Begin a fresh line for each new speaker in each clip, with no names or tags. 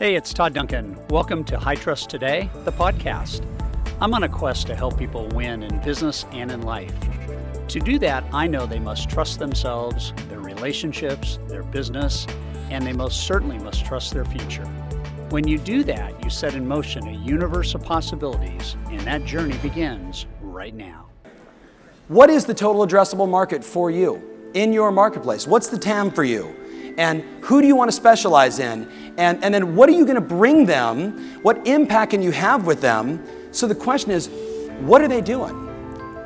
Hey, it's Todd Duncan. Welcome to High Trust Today, the podcast. I'm on a quest to help people win in business and in life. To do that, I know they must trust themselves, their relationships, their business, and they most certainly must trust their future. When you do that, you set in motion a universe of possibilities, and that journey begins right now.
What is the total addressable market for you in your marketplace? What's the TAM for you? And who do you want to specialize in? And, and then what are you going to bring them? What impact can you have with them? So the question is, what are they doing?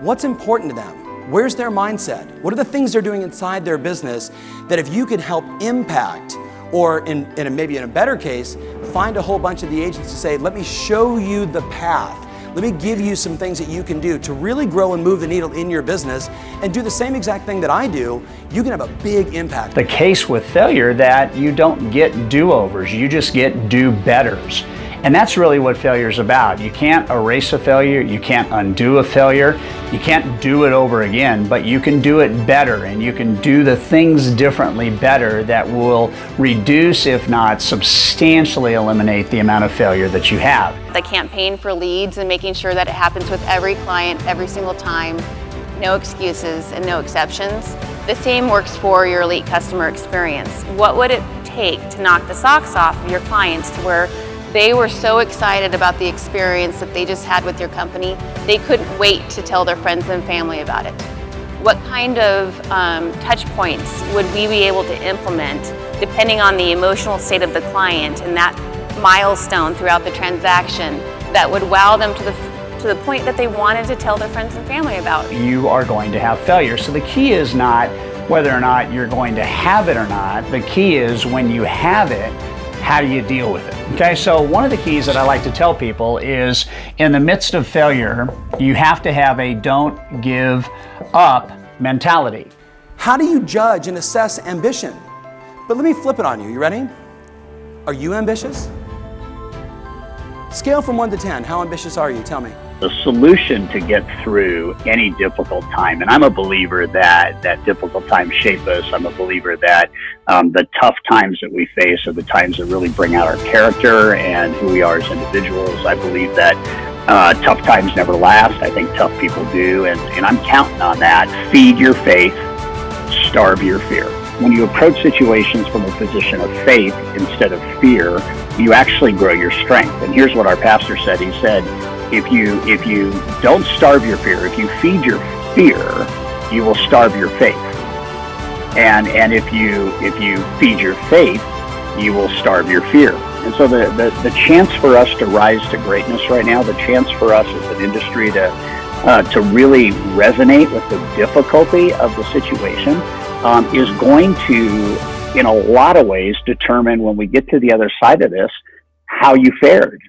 What's important to them? Where's their mindset? What are the things they're doing inside their business that if you could help impact, or in, in a, maybe in a better case, find a whole bunch of the agents to say, let me show you the path let me give you some things that you can do to really grow and move the needle in your business and do the same exact thing that I do. You can have a big impact.
The case with failure that you don't get do-overs, you just get do-betters. And that's really what failure is about. You can't erase a failure, you can't undo a failure, you can't do it over again, but you can do it better and you can do the things differently better that will reduce, if not substantially eliminate, the amount of failure that you have.
The campaign for leads and making sure that it happens with every client every single time, no excuses and no exceptions. The same works for your elite customer experience. What would it take to knock the socks off of your clients to where they were so excited about the experience that they just had with your company, they couldn't wait to tell their friends and family about it. What kind of um, touch points would we be able to implement depending on the emotional state of the client and that milestone throughout the transaction that would wow them to the to the point that they wanted to tell their friends and family about.
You are going to have failure. So the key is not whether or not you're going to have it or not. The key is when you have it, how do you deal with it? Okay, so one of the keys that I like to tell people is in the midst of failure, you have to have a don't give up mentality.
How do you judge and assess ambition? But let me flip it on you. You ready? Are you ambitious? Scale from 1 to 10. How ambitious are you? Tell me
the solution to get through any difficult time. And I'm a believer that that difficult times shape us. I'm a believer that um, the tough times that we face are the times that really bring out our character and who we are as individuals. I believe that uh, tough times never last. I think tough people do, and, and I'm counting on that. Feed your faith, starve your fear. When you approach situations from a position of faith instead of fear, you actually grow your strength. And here's what our pastor said. He said, if you if you don't starve your fear, if you feed your fear, you will starve your faith. And and if you if you feed your faith, you will starve your fear. And so the, the, the chance for us to rise to greatness right now, the chance for us as an industry to uh, to really resonate with the difficulty of the situation um, is going to, in a lot of ways, determine when we get to the other side of this how you fared